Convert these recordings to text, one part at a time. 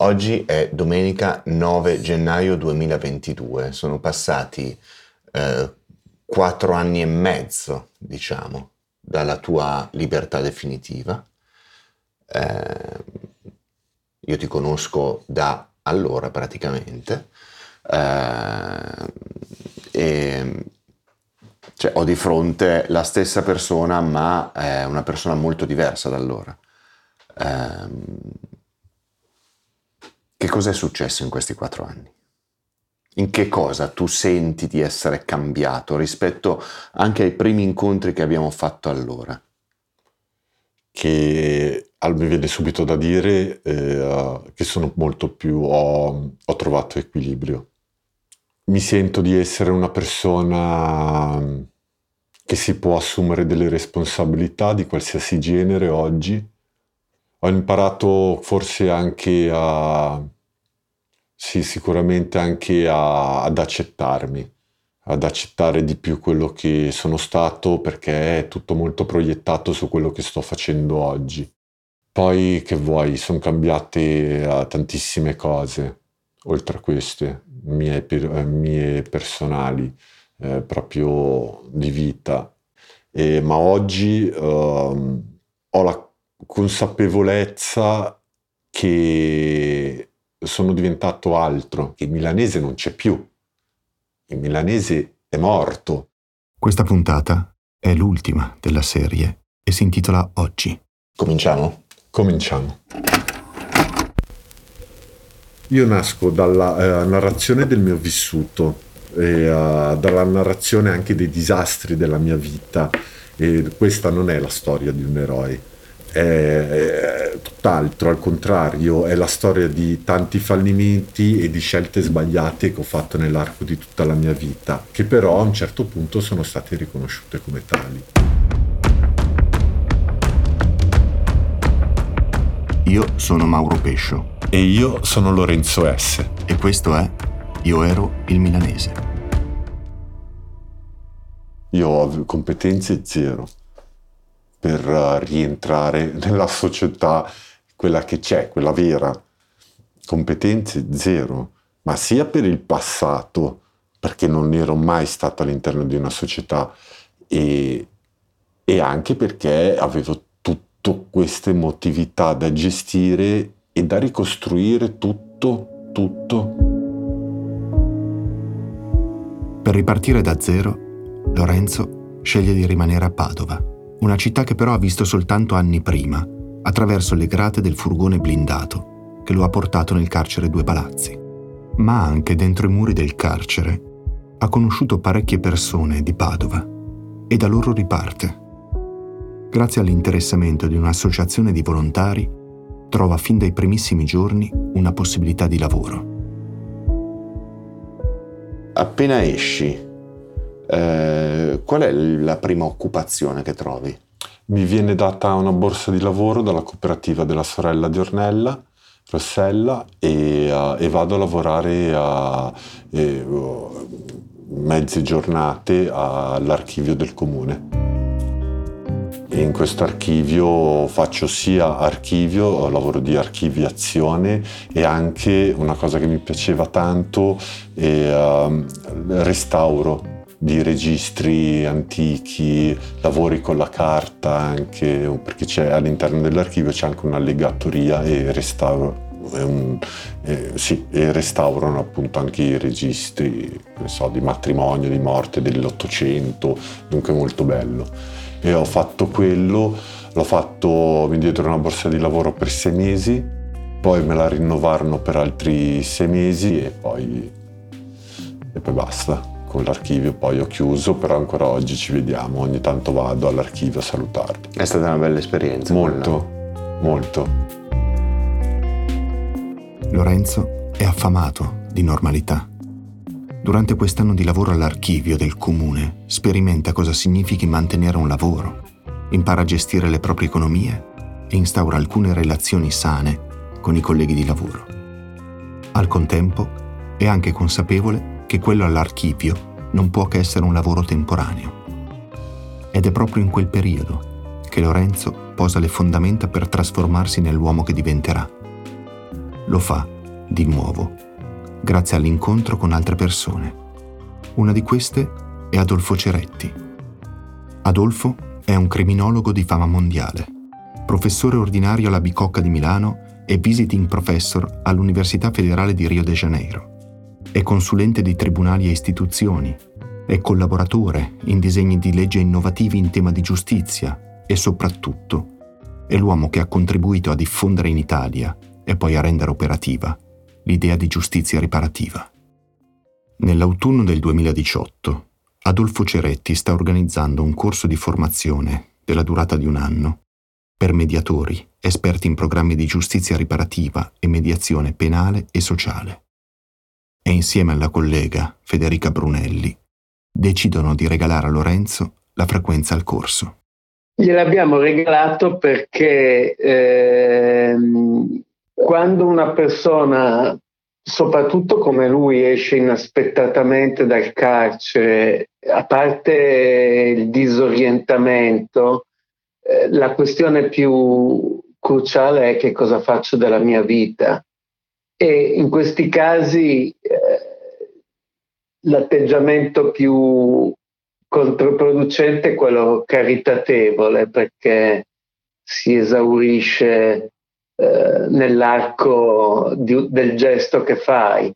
Oggi è domenica 9 gennaio 2022, sono passati eh, quattro anni e mezzo, diciamo, dalla tua libertà definitiva. Eh, io ti conosco da allora praticamente eh, e cioè, ho di fronte la stessa persona ma è una persona molto diversa da allora. Eh, che cosa è successo in questi quattro anni? In che cosa tu senti di essere cambiato rispetto anche ai primi incontri che abbiamo fatto allora? Che mi viene subito da dire eh, che sono molto più, ho, ho trovato equilibrio. Mi sento di essere una persona che si può assumere delle responsabilità di qualsiasi genere oggi ho imparato forse anche a, sì, sicuramente anche a, ad accettarmi, ad accettare di più quello che sono stato perché è tutto molto proiettato su quello che sto facendo oggi. Poi che vuoi, sono cambiate uh, tantissime cose, oltre a queste, mie, per, mie personali, eh, proprio di vita. E, ma oggi uh, ho la consapevolezza che sono diventato altro, che il milanese non c'è più, il milanese è morto. Questa puntata è l'ultima della serie e si intitola Oggi. Cominciamo? Cominciamo. Io nasco dalla eh, narrazione del mio vissuto e uh, dalla narrazione anche dei disastri della mia vita e questa non è la storia di un eroe è, tutt'altro, al contrario, è la storia di tanti fallimenti e di scelte sbagliate che ho fatto nell'arco di tutta la mia vita, che però a un certo punto sono state riconosciute come tali. Io sono Mauro Pescio. E io sono Lorenzo S. E questo è Io ero il milanese. Io ho competenze zero per uh, rientrare nella società, quella che c'è, quella vera. Competenze zero, ma sia per il passato, perché non ero mai stato all'interno di una società, e, e anche perché avevo tutte queste emotività da gestire e da ricostruire tutto, tutto. Per ripartire da zero, Lorenzo sceglie di rimanere a Padova una città che però ha visto soltanto anni prima, attraverso le grate del furgone blindato che lo ha portato nel carcere Due Palazzi. Ma anche dentro i muri del carcere ha conosciuto parecchie persone di Padova e da loro riparte. Grazie all'interessamento di un'associazione di volontari, trova fin dai primissimi giorni una possibilità di lavoro. Appena esci, eh, qual è la prima occupazione che trovi? Mi viene data una borsa di lavoro dalla cooperativa della sorella di Ornella, Rossella, e, uh, e vado a lavorare a eh, mezze giornate all'archivio del comune. In questo archivio faccio sia archivio, lavoro di archiviazione e anche una cosa che mi piaceva tanto è uh, restauro di registri antichi, lavori con la carta anche, perché all'interno dell'archivio c'è anche un'allegatoria e restauro. Un, eh, sì, e restaurano appunto anche i registri so, di matrimonio, di morte dell'Ottocento, dunque molto bello. E ho fatto quello, l'ho fatto, mi diedero una borsa di lavoro per sei mesi, poi me la rinnovarono per altri sei mesi e poi, e poi basta con l'archivio poi ho chiuso, però ancora oggi ci vediamo, ogni tanto vado all'archivio a salutarli. È stata una bella esperienza. Molto, quella. molto. Lorenzo è affamato di normalità. Durante quest'anno di lavoro all'archivio del comune sperimenta cosa significhi mantenere un lavoro, impara a gestire le proprie economie e instaura alcune relazioni sane con i colleghi di lavoro. Al contempo è anche consapevole che quello all'archivio non può che essere un lavoro temporaneo. Ed è proprio in quel periodo che Lorenzo posa le fondamenta per trasformarsi nell'uomo che diventerà. lo fa, di nuovo, grazie all'incontro con altre persone. Una di queste è Adolfo Ceretti. Adolfo è un criminologo di fama mondiale, professore ordinario alla Bicocca di Milano e visiting professor all'Università Federale di Rio de Janeiro. È consulente di tribunali e istituzioni, è collaboratore in disegni di legge innovativi in tema di giustizia e soprattutto è l'uomo che ha contribuito a diffondere in Italia e poi a rendere operativa l'idea di giustizia riparativa. Nell'autunno del 2018, Adolfo Ceretti sta organizzando un corso di formazione della durata di un anno per mediatori, esperti in programmi di giustizia riparativa e mediazione penale e sociale. E insieme alla collega Federica Brunelli decidono di regalare a Lorenzo la frequenza al corso. Gliel'abbiamo regalato perché ehm, quando una persona, soprattutto come lui, esce inaspettatamente dal carcere, a parte il disorientamento, eh, la questione più cruciale è che cosa faccio della mia vita. E in questi casi eh, l'atteggiamento più controproducente è quello caritatevole perché si esaurisce eh, nell'arco di, del gesto che fai.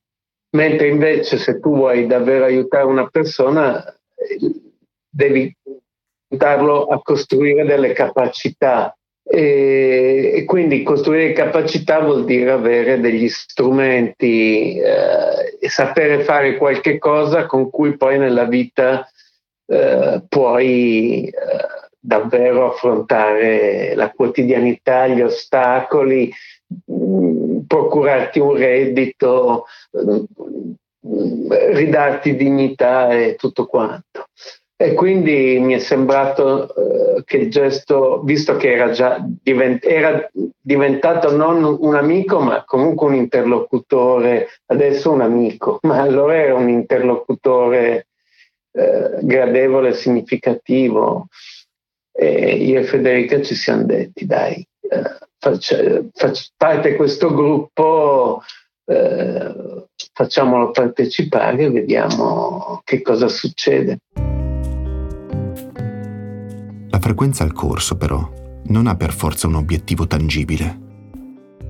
Mentre invece se tu vuoi davvero aiutare una persona, devi aiutarlo a costruire delle capacità. E, e, quindi costruire capacità vuol dire avere degli strumenti eh, e sapere fare qualche cosa con cui poi nella vita eh, puoi eh, davvero affrontare la quotidianità, gli ostacoli, mm, procurarti un reddito, mm, ridarti dignità e tutto quanto. E quindi mi è sembrato eh, che il gesto, visto che era già divent- era diventato non un amico, ma comunque un interlocutore, adesso un amico, ma allora era un interlocutore eh, gradevole e significativo. E io e Federica ci siamo detti, dai, eh, faccia, faccia parte questo gruppo, eh, facciamolo partecipare e vediamo che cosa succede. Frequenza al corso, però, non ha per forza un obiettivo tangibile.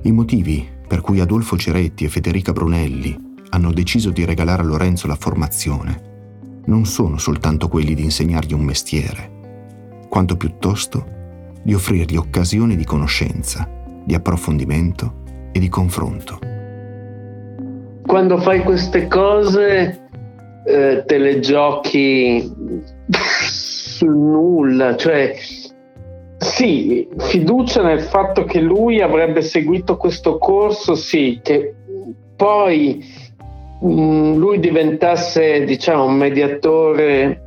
I motivi per cui Adolfo Ceretti e Federica Brunelli hanno deciso di regalare a Lorenzo la formazione non sono soltanto quelli di insegnargli un mestiere, quanto piuttosto di offrirgli occasioni di conoscenza, di approfondimento e di confronto. Quando fai queste cose eh, te le giochi sul nulla, cioè sì, fiducia nel fatto che lui avrebbe seguito questo corso, sì, che poi Mm, lui diventasse diciamo, un mediatore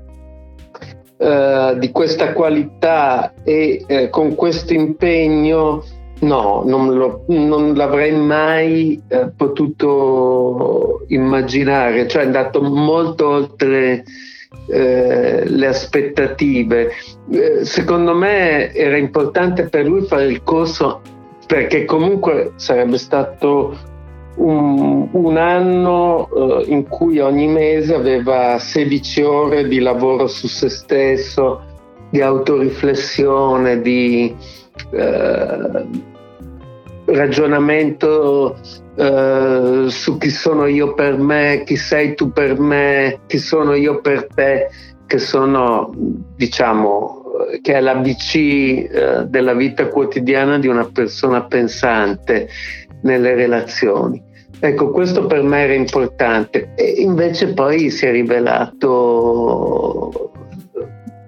eh, di questa qualità e eh, con questo impegno, no, non, lo, non l'avrei mai eh, potuto immaginare, cioè è andato molto oltre eh, le aspettative. Eh, secondo me era importante per lui fare il corso perché comunque sarebbe stato un, un anno eh, in cui ogni mese aveva 16 ore di lavoro su se stesso, di autoriflessione, di eh, ragionamento eh, su chi sono io per me, chi sei tu per me, chi sono io per te, che sono, diciamo, che è l'ABC eh, della vita quotidiana di una persona pensante nelle relazioni. Ecco, questo per me era importante. E invece poi si è rivelato,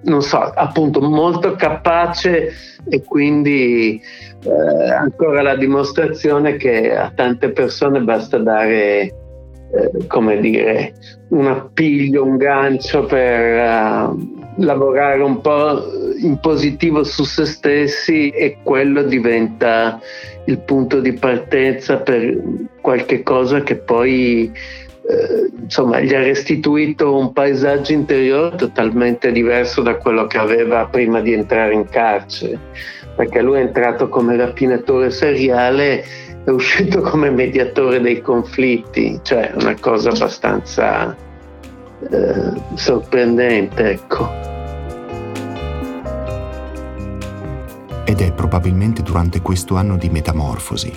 non so, appunto molto capace e quindi eh, ancora la dimostrazione che a tante persone basta dare, eh, come dire, un appiglio, un gancio per... Uh, lavorare un po' in positivo su se stessi e quello diventa il punto di partenza per qualche cosa che poi eh, insomma gli ha restituito un paesaggio interiore totalmente diverso da quello che aveva prima di entrare in carcere perché lui è entrato come rapinatore seriale è uscito come mediatore dei conflitti, cioè una cosa abbastanza eh, sorprendente, ecco. Ed è probabilmente durante questo anno di metamorfosi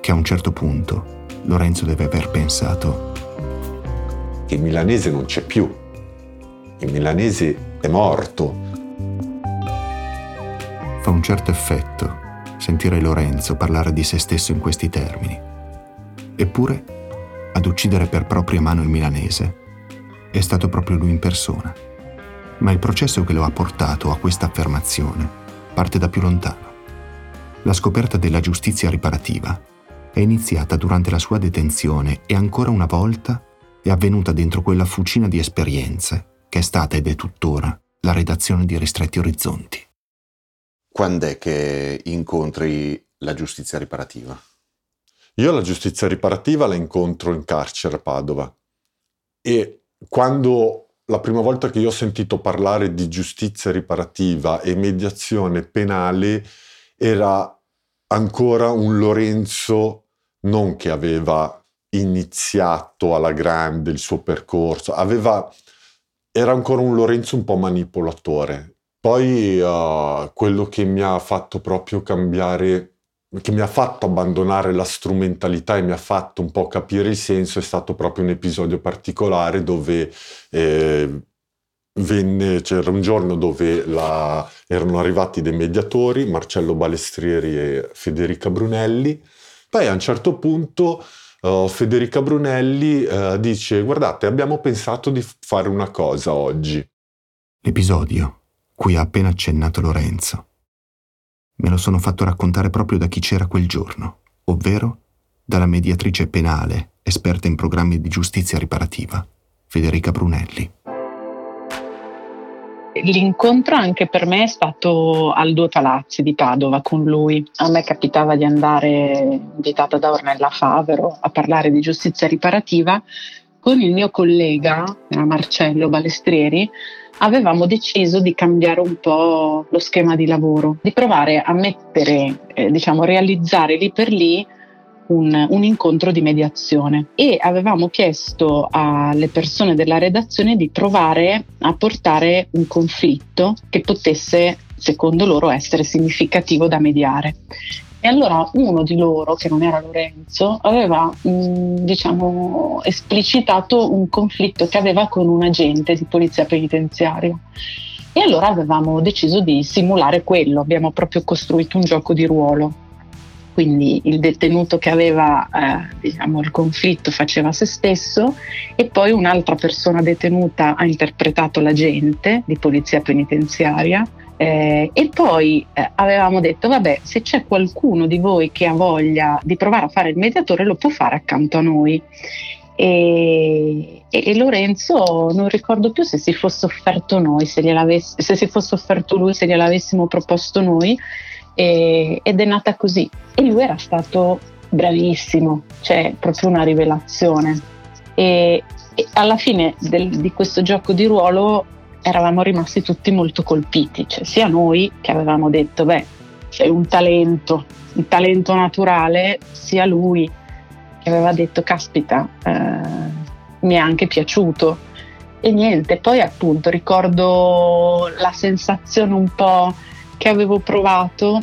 che a un certo punto Lorenzo deve aver pensato che il milanese non c'è più, il milanese è morto. Fa un certo effetto sentire Lorenzo parlare di se stesso in questi termini. Eppure, ad uccidere per propria mano il milanese è stato proprio lui in persona. Ma il processo che lo ha portato a questa affermazione parte da più lontano. La scoperta della giustizia riparativa è iniziata durante la sua detenzione e ancora una volta è avvenuta dentro quella fucina di esperienze che è stata ed è tuttora la redazione di Ristretti Orizzonti. Quando è che incontri la giustizia riparativa? Io la giustizia riparativa la incontro in carcere a Padova e quando la prima volta che io ho sentito parlare di giustizia riparativa e mediazione penale era ancora un Lorenzo non che aveva iniziato alla grande il suo percorso, aveva, era ancora un Lorenzo un po' manipolatore. Poi uh, quello che mi ha fatto proprio cambiare, che mi ha fatto abbandonare la strumentalità e mi ha fatto un po' capire il senso è stato proprio un episodio particolare dove eh, venne, c'era un giorno dove la, erano arrivati dei mediatori, Marcello Balestrieri e Federica Brunelli, poi a un certo punto uh, Federica Brunelli uh, dice guardate abbiamo pensato di fare una cosa oggi. L'episodio cui ha appena accennato Lorenzo. Me lo sono fatto raccontare proprio da chi c'era quel giorno, ovvero dalla mediatrice penale, esperta in programmi di giustizia riparativa, Federica Brunelli. L'incontro anche per me è stato al Due Palazzi di Padova con lui. A me capitava di andare invitata da Ornella Favero a parlare di giustizia riparativa. Con il mio collega, Marcello Balestrieri, avevamo deciso di cambiare un po' lo schema di lavoro, di provare a mettere, eh, diciamo, realizzare lì per lì un, un, incontro di mediazione e avevamo chiesto alle persone della redazione di provare a portare un conflitto che potesse, secondo loro, essere significativo da mediare. E allora uno di loro, che non era Lorenzo, aveva mh, diciamo, esplicitato un conflitto che aveva con un agente di polizia penitenziaria. E allora avevamo deciso di simulare quello, abbiamo proprio costruito un gioco di ruolo quindi il detenuto che aveva eh, diciamo, il conflitto faceva se stesso e poi un'altra persona detenuta ha interpretato l'agente di polizia penitenziaria eh, e poi eh, avevamo detto vabbè se c'è qualcuno di voi che ha voglia di provare a fare il mediatore lo può fare accanto a noi e, e, Lorenzo non ricordo più se si fosse offerto noi, se, se si fosse offerto lui, se gliel'avessimo proposto noi e, ed è nata così. E lui era stato bravissimo, cioè proprio una rivelazione. E, e alla fine del, di questo gioco di ruolo eravamo rimasti tutti molto colpiti, cioè sia noi che avevamo detto, beh, sei un talento, un talento naturale, sia lui che aveva detto, caspita, eh, mi è anche piaciuto. E niente, poi appunto ricordo la sensazione un po' che avevo provato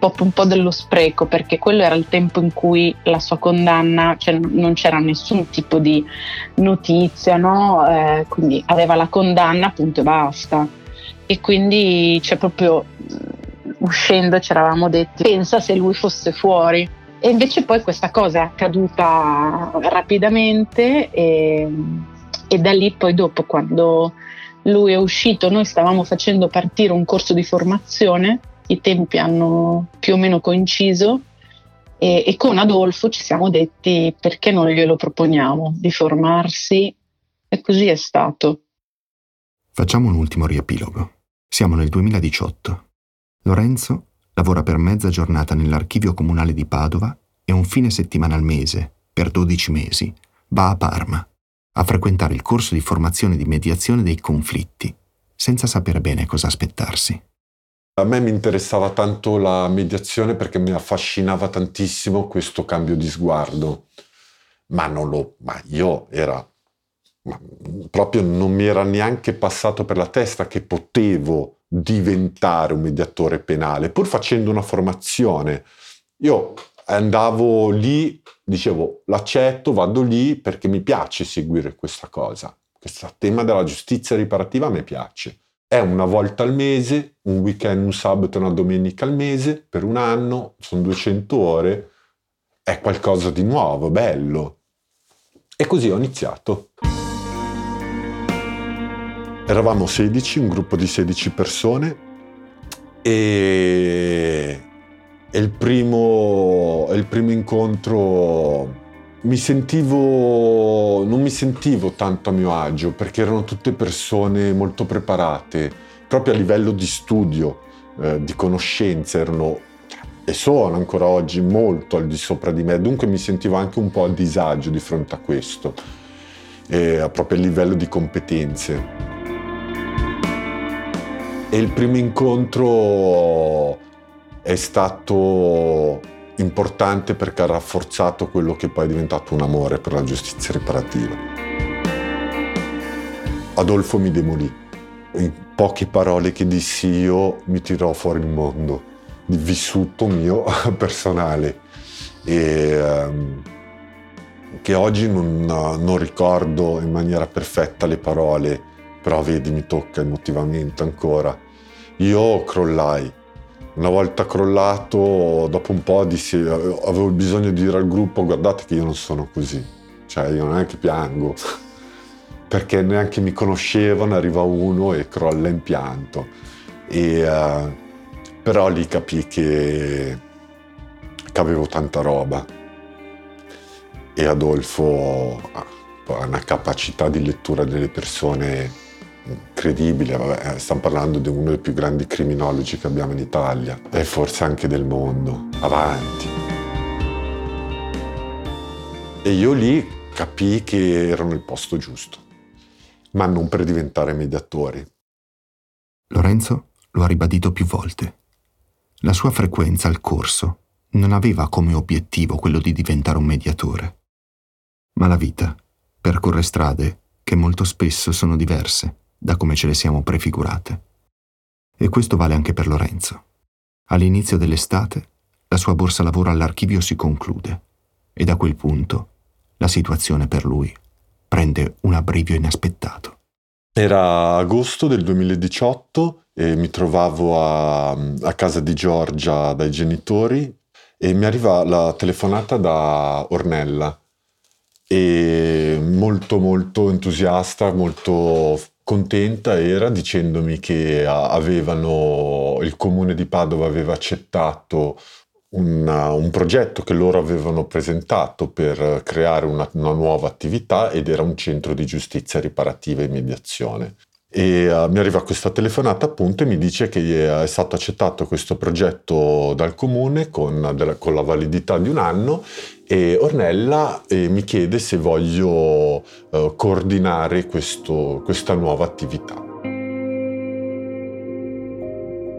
proprio un po' dello spreco perché quello era il tempo in cui la sua condanna, cioè non c'era nessun tipo di notizia, no? eh, quindi aveva la condanna appunto e basta. E quindi c'è proprio uscendo ci eravamo detti pensa se lui fosse fuori. E invece poi questa cosa è accaduta rapidamente e, e da lì poi dopo quando lui è uscito, noi stavamo facendo partire un corso di formazione, i tempi hanno più o meno coinciso e, e con Adolfo ci siamo detti perché non glielo proponiamo di formarsi e così è stato. Facciamo un ultimo riepilogo. Siamo nel 2018. Lorenzo lavora per mezza giornata nell'archivio comunale di Padova e un fine settimana al mese, per 12 mesi, va a Parma a frequentare il corso di formazione di mediazione dei conflitti, senza sapere bene cosa aspettarsi. A me mi interessava tanto la mediazione perché mi affascinava tantissimo questo cambio di sguardo, ma lo, ma io era, ma proprio non mi era neanche passato per la testa che potevo diventare un mediatore penale, pur facendo una formazione. Io andavo lì, dicevo, l'accetto, vado lì perché mi piace seguire questa cosa. Questo tema della giustizia riparativa mi piace. È una volta al mese, un weekend, un sabato una domenica al mese, per un anno, sono 200 ore, è qualcosa di nuovo, bello. E così ho iniziato. Eravamo 16, un gruppo di 16 persone e, e il, primo, il primo incontro mi sentivo, non mi sentivo tanto a mio agio perché erano tutte persone molto preparate, proprio a livello di studio, eh, di conoscenze, erano e sono ancora oggi molto al di sopra di me, dunque mi sentivo anche un po' a disagio di fronte a questo, eh, proprio a livello di competenze. E il primo incontro è stato importante perché ha rafforzato quello che poi è diventato un amore per la giustizia riparativa. Adolfo mi demolì. In poche parole che dissi io mi tirò fuori il mondo, di vissuto mio personale. E, um, che oggi non, non ricordo in maniera perfetta le parole, però vedi mi tocca emotivamente ancora. Io crollai. Una volta crollato, dopo un po' dissi, avevo bisogno di dire al gruppo guardate che io non sono così, cioè io non è che piango, perché neanche mi conoscevano, arriva uno e crolla in pianto. E, uh, però lì capì che, che avevo tanta roba e Adolfo ha una capacità di lettura delle persone incredibile, Vabbè, eh, stiamo parlando di uno dei più grandi criminologi che abbiamo in Italia e forse anche del mondo. Avanti. E io lì capii che ero nel posto giusto, ma non per diventare mediatori. Lorenzo lo ha ribadito più volte. La sua frequenza al corso non aveva come obiettivo quello di diventare un mediatore. Ma la vita percorre strade che molto spesso sono diverse da come ce le siamo prefigurate. E questo vale anche per Lorenzo. All'inizio dell'estate la sua borsa lavoro all'archivio si conclude e da quel punto la situazione per lui prende un abbrivio inaspettato. Era agosto del 2018 e mi trovavo a, a casa di Giorgia dai genitori e mi arriva la telefonata da Ornella e molto molto entusiasta, molto contenta era dicendomi che avevano, il comune di Padova aveva accettato una, un progetto che loro avevano presentato per creare una, una, nuova attività ed era un centro di giustizia riparativa e mediazione. E uh, mi arriva questa telefonata appunto e mi dice che è stato accettato questo progetto dal comune con, con la validità di un anno e Ornella eh, mi chiede se voglio uh, coordinare questo, questa nuova attività.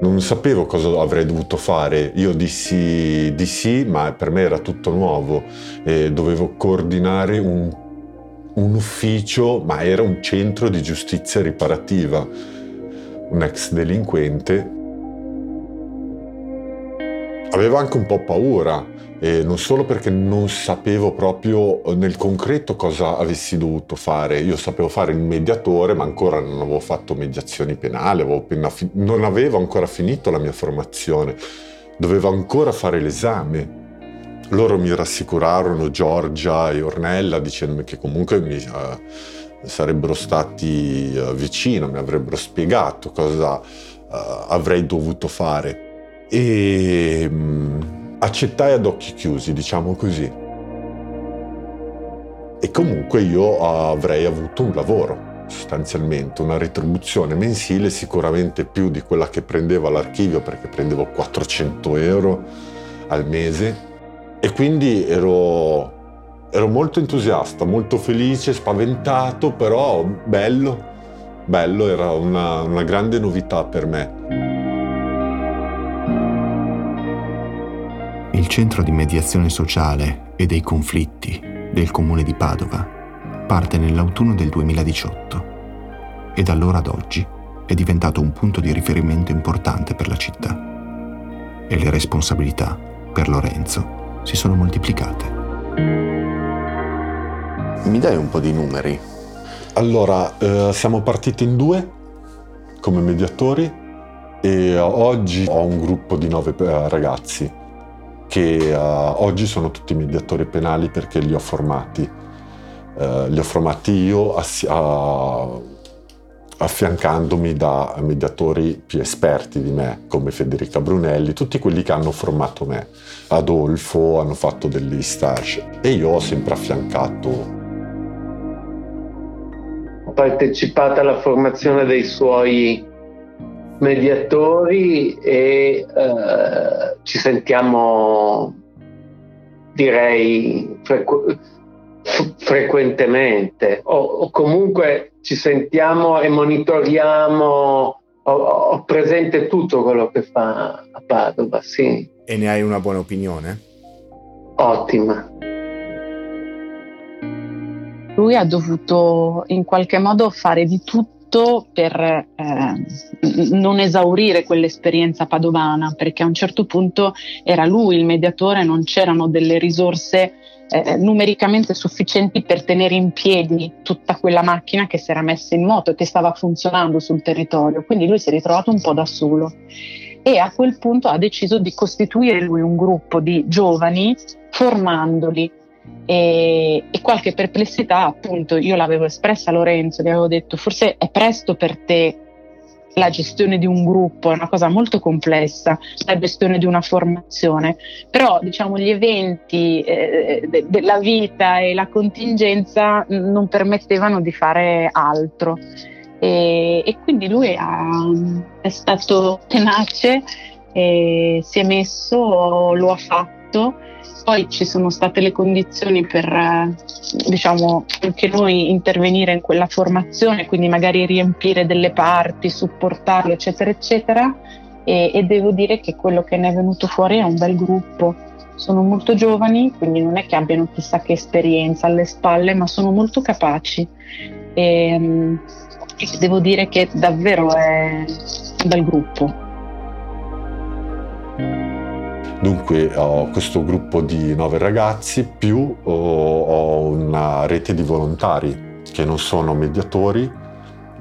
Non sapevo cosa avrei dovuto fare, io dissi di sì, ma per me era tutto nuovo, e dovevo coordinare un un ufficio, ma era un centro di giustizia riparativa. Un ex delinquente avevo anche un po' paura, e non solo perché non sapevo proprio nel concreto cosa avessi dovuto fare. Io sapevo fare il mediatore, ma ancora non avevo fatto mediazioni penali, avevo fi- non avevo ancora finito la mia formazione, dovevo ancora fare l'esame loro mi rassicurarono, Giorgia e Ornella, dicendomi che comunque mi uh, sarebbero stati uh, vicino, mi avrebbero spiegato cosa uh, avrei dovuto fare. E um, accettai ad occhi chiusi, diciamo così. E comunque io avrei avuto un lavoro sostanzialmente una retribuzione mensile sicuramente più di quella che prendevo all'archivio perché prendevo 400 euro al mese e quindi ero, ero molto entusiasta, molto felice, spaventato, però bello, bello, era una, una grande novità per me. Centro di mediazione sociale e dei conflitti del comune di Padova parte nell'autunno del 2018 e da allora ad oggi è diventato un punto di riferimento importante per la città e le responsabilità per Lorenzo si sono moltiplicate. Mi dai un po' di numeri? Allora, eh, siamo partiti in due come mediatori e oggi ho un gruppo di nove eh, ragazzi che uh, oggi sono tutti mediatori penali perché li ho formati. Uh, li ho formati io assi- uh, affiancandomi da mediatori più esperti di me, come Federica Brunelli, tutti quelli che hanno formato me. Adolfo hanno fatto degli stage e io ho sempre affiancato. Ho partecipato alla formazione dei suoi mediatori e eh, ci sentiamo, direi, frequ- frequentemente o, o, comunque ci sentiamo e monitoriamo, ho, ho, presente tutto quello che fa a Padova, sì. E ne hai una buona opinione? Ottima. Lui ha dovuto in qualche modo fare di tutto tutto per eh, non esaurire quell'esperienza padovana, perché a un certo punto era lui il mediatore, non c'erano delle risorse eh, numericamente sufficienti per tenere in piedi tutta quella macchina che si era messa in moto e che stava funzionando sul territorio. Quindi lui si è ritrovato un po' da solo e a quel punto ha deciso di costituire lui un gruppo di giovani formandoli e, e, qualche perplessità, appunto, io l'avevo espressa a Lorenzo, gli avevo detto forse è presto per te la gestione di un gruppo, è una cosa molto complessa, la gestione di una formazione, però diciamo gli eventi eh, de- della vita e la contingenza non permettevano di fare altro. E, e quindi lui ha, è stato tenace, si è messo, lo ha fatto poi ci sono state le condizioni per, eh, diciamo, anche noi intervenire in quella formazione, quindi magari riempire delle parti, supportarlo, eccetera, eccetera. E, e devo dire che quello che ne è venuto fuori è un bel gruppo. Sono molto giovani, quindi non è che abbiano chissà che esperienza alle spalle, ma sono molto capaci. E, mm, e devo dire che davvero è un bel gruppo. Dunque ho questo gruppo di nove ragazzi più ho una rete di volontari che non sono mediatori.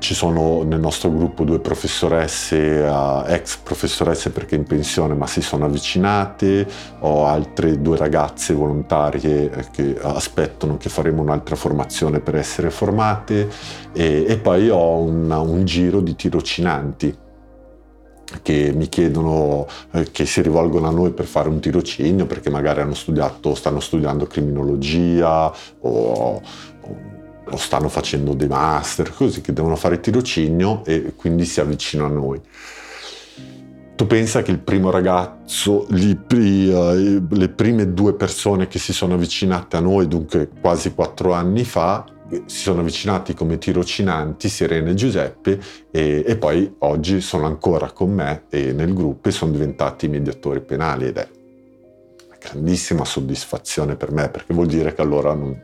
Ci sono nel nostro gruppo due professoresse, ex professoresse perché in pensione ma si sono avvicinate, ho altre due ragazze volontarie che aspettano che faremo un'altra formazione per essere formate. E, e poi ho una, un giro di tirocinanti che mi chiedono, eh, che si rivolgono a noi per fare un tirocinio perché magari hanno studiato, stanno studiando criminologia o, o stanno facendo dei master, così che devono fare tirocinio e quindi si avvicinano a noi. Tu pensa che il primo ragazzo, gli, uh, le prime due persone che si sono avvicinate a noi, dunque quasi quattro anni fa, si sono avvicinati come tirocinanti Sirene e Giuseppe e, e, poi oggi sono ancora con me e nel gruppo e sono diventati mediatori penali ed è una grandissima soddisfazione per me perché vuol dire che allora non,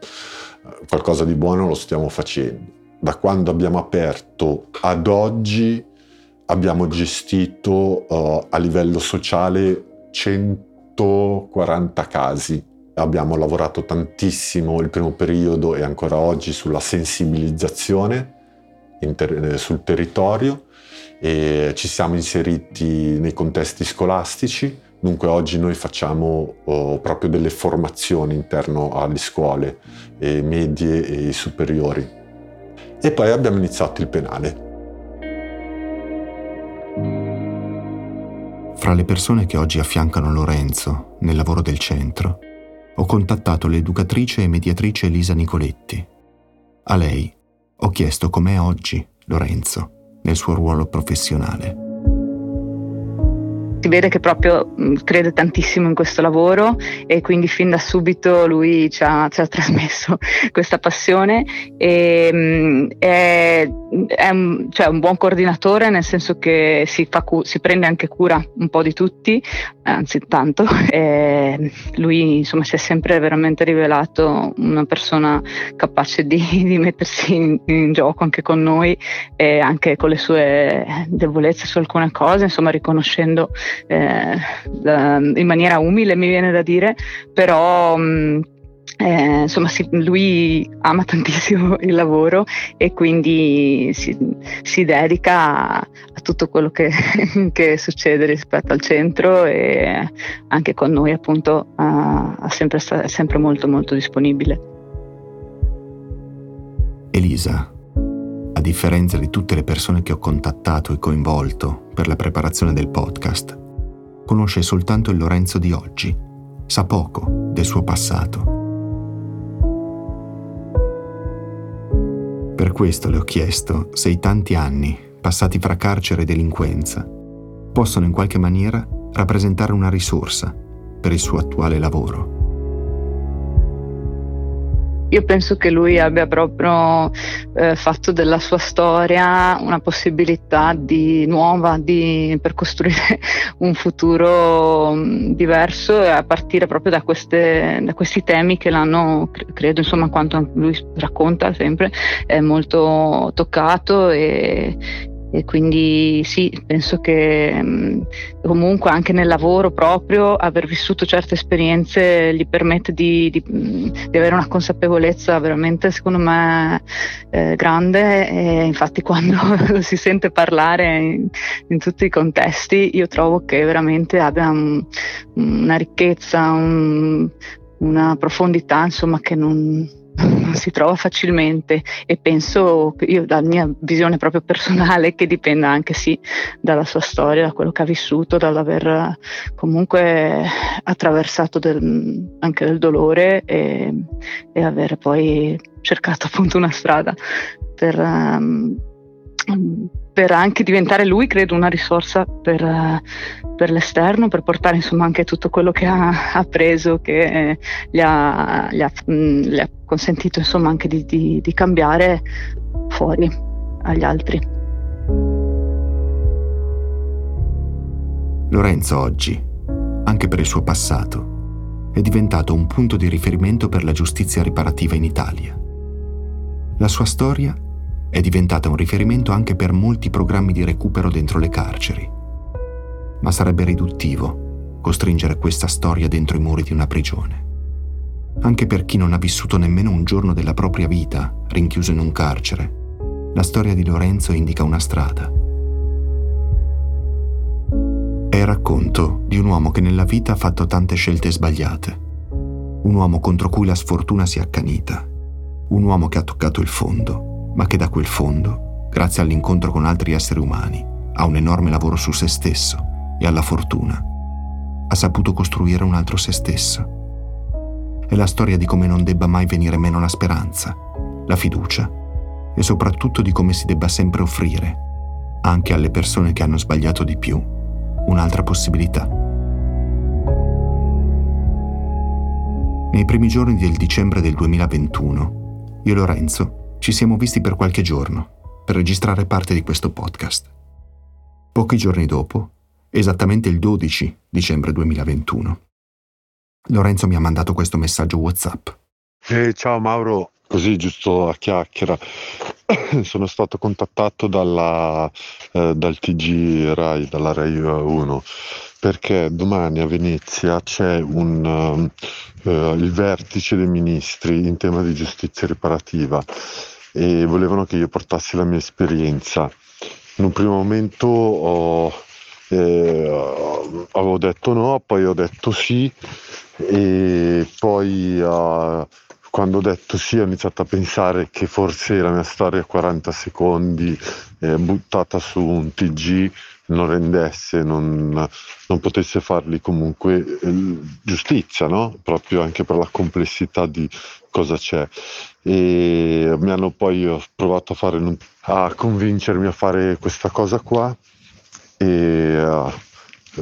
qualcosa di buono lo stiamo facendo. Da quando abbiamo aperto ad oggi abbiamo gestito uh, a livello sociale 140 casi Abbiamo lavorato tantissimo il primo periodo e ancora oggi sulla sensibilizzazione ter- eh, sul territorio e ci siamo inseriti nei contesti scolastici. Dunque oggi noi facciamo oh, proprio delle formazioni interno alle scuole eh, medie e superiori. E poi abbiamo iniziato il penale. Fra le persone che oggi affiancano Lorenzo nel lavoro del centro ho contattato l'educatrice e mediatrice Elisa Nicoletti. A lei ho chiesto com'è oggi Lorenzo nel suo ruolo professionale. Si vede che proprio crede tantissimo in questo lavoro e quindi fin da subito lui ci ha, ci ha trasmesso questa passione e è, è un, cioè un, buon coordinatore nel senso che si, cu- si, prende anche cura un po' di tutti, anzi tanto. E lui insomma si è sempre veramente rivelato una persona capace di, di mettersi in, in, gioco anche con noi e anche con le sue debolezze su alcune cose, insomma riconoscendo eh, in maniera umile mi viene da dire, però mh, eh, insomma, si, lui ama tantissimo il lavoro e quindi si, si dedica a, a, tutto quello che, che, succede rispetto al centro e anche con noi appunto è sempre, sempre molto molto disponibile. Elisa, a differenza di tutte le persone che ho contattato e coinvolto per la preparazione del podcast, conosce soltanto il Lorenzo di oggi, sa poco del suo passato Per questo le ho chiesto se i tanti anni passati fra carcere e delinquenza possono in qualche maniera rappresentare una risorsa per il suo attuale lavoro. Io penso che lui abbia proprio eh, fatto della sua storia una possibilità di, nuova di, per costruire un futuro mm, diverso a partire proprio da, queste, da, questi temi che l'hanno, credo, insomma, quanto lui racconta sempre, è molto toccato e, e quindi sì, penso che mh, comunque anche nel lavoro proprio aver vissuto certe esperienze gli permette di, di, di avere una consapevolezza veramente secondo me eh, grande. E infatti quando si sente parlare in, in, tutti i contesti io trovo che veramente abbia un, una ricchezza, un, una profondità insomma che non si trova facilmente e penso io dalla mia visione proprio personale che dipenda anche sì dalla sua storia, da quello che ha vissuto, dall'aver comunque attraversato del, anche del dolore e, e aver poi cercato appunto una strada per um, per anche diventare lui, credo, una risorsa per, per l'esterno, per portare insomma anche tutto quello che ha appreso, che gli ha, gli ha, mh, gli ha consentito insomma anche di, di, di cambiare fuori agli altri. Lorenzo oggi, anche per il suo passato, è diventato un punto di riferimento per la giustizia riparativa in Italia. La sua storia è diventata un riferimento anche per molti programmi di recupero dentro le carceri. Ma sarebbe riduttivo costringere questa storia dentro i muri di una prigione. Anche per chi non ha vissuto nemmeno un giorno della propria vita rinchiuso in un carcere, la storia di Lorenzo indica una strada. È il racconto di un uomo che nella vita ha fatto tante scelte sbagliate, un uomo contro cui la sfortuna si è accanita, un uomo che ha toccato il fondo ma che da quel fondo, grazie all'incontro con altri esseri umani, ha un enorme lavoro su se stesso e alla fortuna, ha saputo costruire un altro se stesso. È la storia di come non debba mai venire meno la speranza, la fiducia e soprattutto di come si debba sempre offrire, anche alle persone che hanno sbagliato di più, un'altra possibilità. Nei primi giorni del dicembre del 2021, io e Lorenzo ci siamo visti per qualche giorno per registrare parte di questo podcast. Pochi giorni dopo, esattamente il 12 dicembre 2021, Lorenzo mi ha mandato questo messaggio WhatsApp. Eh, ciao Mauro, così giusto a chiacchiera. Sono stato contattato dalla, eh, dal TG Rai, dalla Rai 1, perché domani a Venezia c'è un, uh, il vertice dei ministri in tema di giustizia riparativa e volevano che io portassi la mia esperienza. In un primo momento ho, eh, avevo detto no, poi ho detto sì e poi uh, quando ho detto sì ho iniziato a pensare che forse la mia storia a 40 secondi eh, buttata su un TG non rendesse, non, non potesse fargli comunque eh, giustizia, no? proprio anche per la complessità di cosa c'è. E mi hanno poi ho provato a, fare, a convincermi a fare questa cosa qua e uh,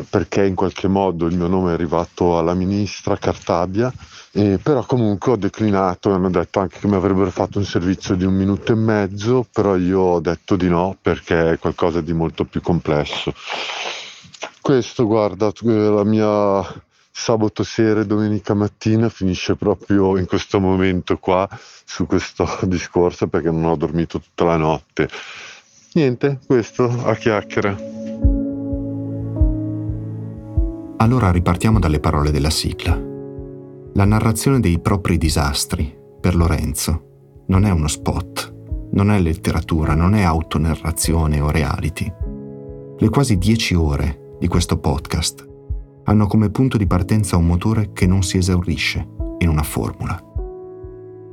perché in qualche modo il mio nome è arrivato alla ministra Cartabia, eh, però comunque ho declinato, hanno detto anche che mi avrebbero fatto un servizio di un minuto e mezzo, però io ho detto di no perché è qualcosa di molto più complesso. Questo, guarda, la mia sabato sera e domenica mattina finisce proprio in questo momento qua su questo discorso perché non ho dormito tutta la notte. Niente, questo a chiacchiera. Allora ripartiamo dalle parole della sigla. La narrazione dei propri disastri, per Lorenzo, non è uno spot, non è letteratura, non è autonarrazione o reality. Le quasi dieci ore di questo podcast hanno come punto di partenza un motore che non si esaurisce in una formula.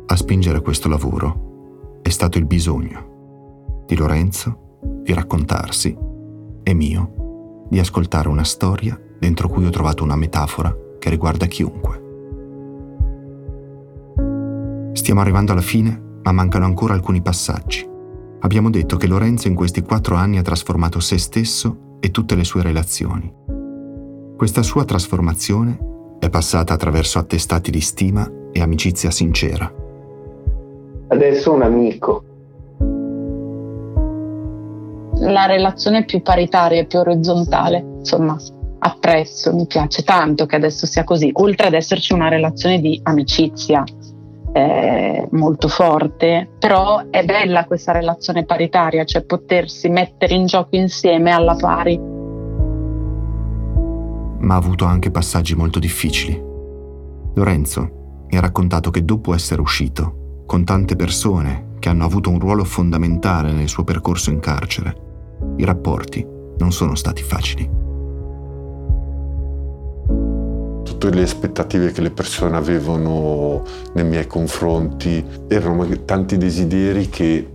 A spingere questo lavoro è stato il bisogno di Lorenzo di raccontarsi e mio di ascoltare una storia dentro cui ho trovato una metafora che riguarda chiunque. Stiamo arrivando alla fine, ma mancano ancora alcuni passaggi. Abbiamo detto che Lorenzo in questi quattro anni ha trasformato se stesso e tutte le sue relazioni questa sua trasformazione è passata attraverso attestati di stima e amicizia sincera. Adesso un amico. La relazione più paritaria e più orizzontale, insomma, apprezzo, mi piace tanto che adesso sia così, oltre ad esserci una relazione di amicizia eh, molto forte, però è bella questa relazione paritaria, cioè potersi mettere in gioco insieme alla pari ma ha avuto anche passaggi molto difficili. Lorenzo mi ha raccontato che dopo essere uscito, con tante persone che hanno avuto un ruolo fondamentale nel suo percorso in carcere, i rapporti non sono stati facili. Tutte le aspettative che le persone avevano nei miei confronti erano tanti desideri che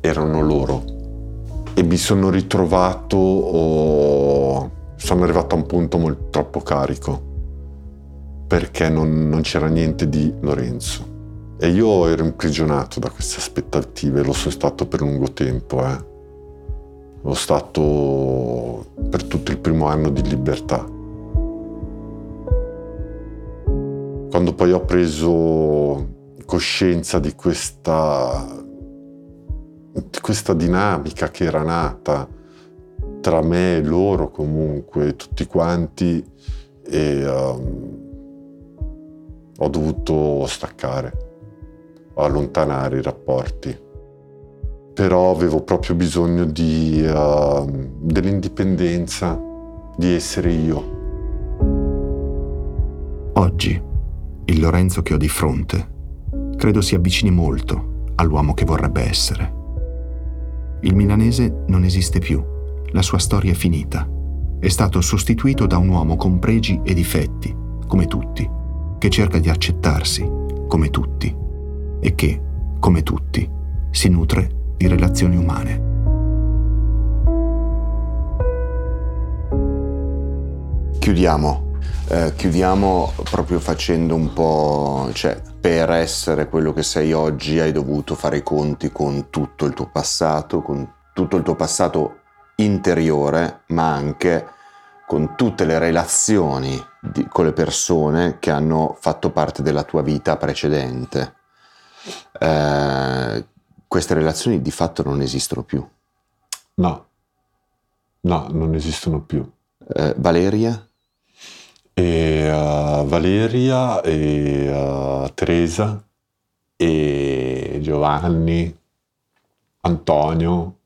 erano loro e mi sono ritrovato oh, sono arrivato a un punto molto, troppo carico perché non, non c'era niente di Lorenzo. E io ero imprigionato da queste aspettative, lo sono stato per lungo tempo. Eh. Lo stato per tutto il primo anno di libertà. Quando poi ho preso coscienza di questa, di questa dinamica che era nata, tra me e loro comunque, tutti quanti, e um, ho dovuto staccare, allontanare i rapporti. Però avevo proprio bisogno di, uh, dell'indipendenza, di essere io. Oggi, il Lorenzo che ho di fronte, credo si avvicini molto all'uomo che vorrebbe essere. Il milanese non esiste più la sua storia è finita. È stato sostituito da un uomo con pregi e difetti, come tutti, che cerca di accettarsi, come tutti, e che, come tutti, si nutre di relazioni umane. Chiudiamo. Eh, chiudiamo proprio facendo un po', cioè per essere quello che sei oggi hai dovuto fare i conti con tutto il tuo passato, con tutto il tuo passato interiore, ma anche con tutte le relazioni di, con le persone che hanno fatto parte della tua vita precedente. Eh, queste relazioni di fatto non esistono più. No, no, non esistono più. Eh, Valeria? E, uh, Valeria e uh, Teresa e Giovanni, Antonio,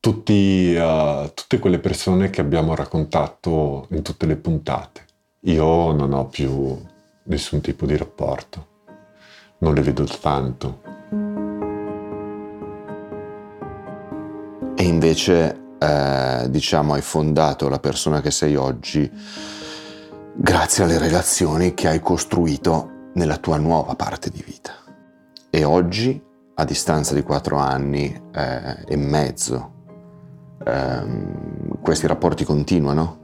tutti, uh, tutte quelle persone che abbiamo raccontato in tutte le puntate. Io non ho più nessun tipo di rapporto, non le vedo tanto. E invece, eh, diciamo, hai fondato la persona che sei oggi grazie alle relazioni che hai costruito nella tua nuova parte di vita. E oggi, a distanza di quattro anni eh, e mezzo ehm, questi rapporti continuano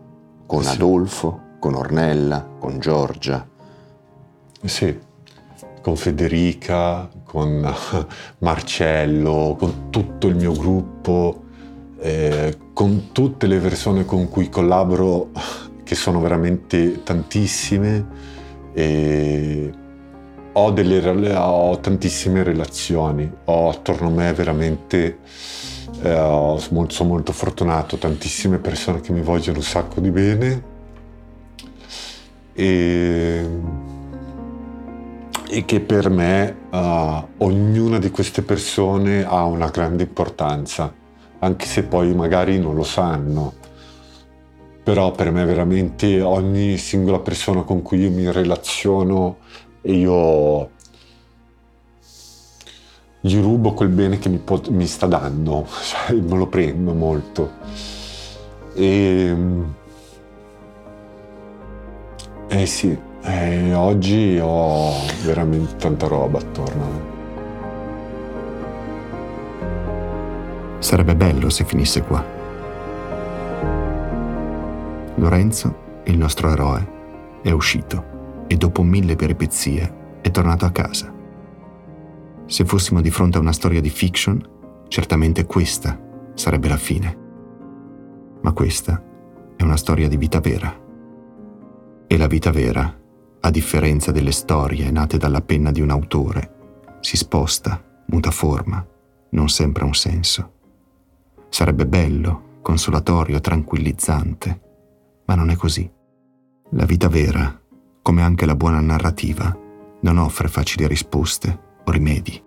con sì. Adolfo, con Ornella, con Giorgia. Sì, con Federica, con Marcello, con tutto il mio gruppo. eh, con tutte le persone con cui collaboro, che sono veramente tantissime, e ho, delle, ho tantissime relazioni, ho attorno a me veramente, eh, sono molto fortunato, tantissime persone che mi vogliono un sacco di bene e, e che per me uh, ognuna di queste persone ha una grande importanza, anche se poi magari non lo sanno. Però per me veramente ogni singola persona con cui io mi relaziono e io gli rubo quel bene che mi, pot- mi sta dando, cioè, me lo prendo molto. E, eh sì, eh, oggi ho veramente tanta roba attorno. Sarebbe bello se finisse qua. Lorenzo, il nostro eroe, è uscito e dopo mille peripezie è tornato a casa. Se fossimo di fronte a una storia di fiction, certamente questa sarebbe la fine. Ma questa è una storia di vita vera. E la vita vera, a differenza delle storie nate dalla penna di un autore, si sposta, muta forma, non sempre ha un senso. Sarebbe bello, consolatorio, tranquillizzante, ma non è così. La vita vera, come anche la buona narrativa, non offre facili risposte o rimedi.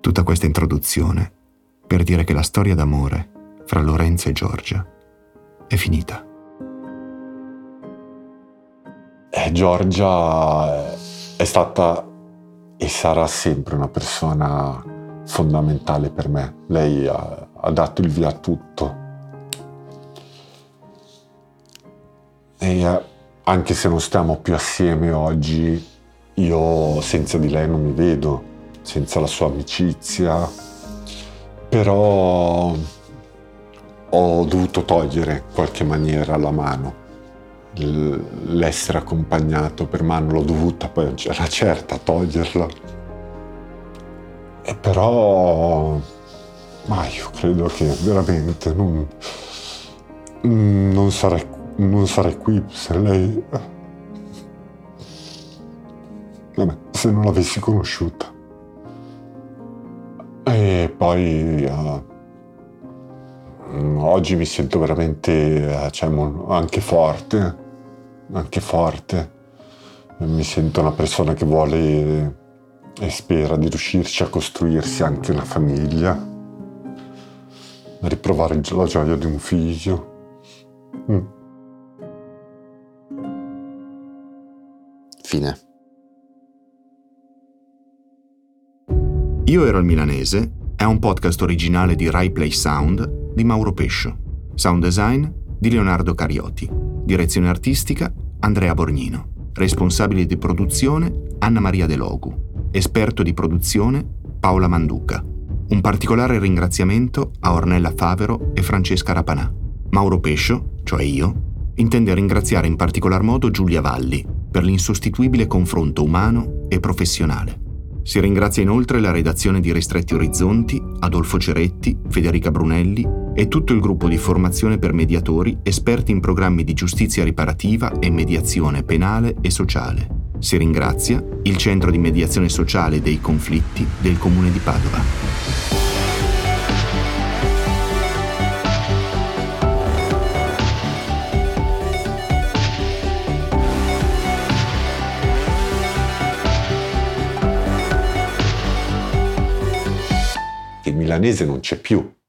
Tutta questa introduzione per dire che la storia d'amore fra Lorenzo e Giorgia è finita. Eh, Giorgia è stata e sarà sempre una persona fondamentale per me. Lei ha, ha dato il via a tutto. Anche se non stiamo più assieme oggi, io senza di lei non mi vedo, senza la sua amicizia. Però ho dovuto togliere in qualche maniera la mano l'essere accompagnato per mano l'ho dovuta poi era certa toglierla e però ma io credo che veramente non, non, sarei, non sarei qui se lei vabbè, se non l'avessi conosciuta e poi uh, oggi mi sento veramente cioè, anche forte anche forte. Mi sento una persona che vuole e spera di riuscirci a costruirsi anche una famiglia, a riprovare la gioia di un figlio. Mm. Fine. Io ero il milanese è un podcast originale di Rai Play Sound di Mauro Pescio. Sound design di Leonardo Carioti. Direzione artistica Andrea Borgnino. Responsabile di produzione Anna Maria De Logu. Esperto di produzione Paola Manduca. Un particolare ringraziamento a Ornella Favero e Francesca Rapanà. Mauro Pescio, cioè io, intende ringraziare in particolar modo Giulia Valli per l'insostituibile confronto umano e professionale. Si ringrazia inoltre la redazione di Ristretti Orizzonti, Adolfo Ceretti, Federica Brunelli e tutto il gruppo di formazione per mediatori esperti in programmi di giustizia riparativa e mediazione penale e sociale. Si ringrazia il Centro di Mediazione Sociale dei Conflitti del Comune di Padova. Milanese non c'è più.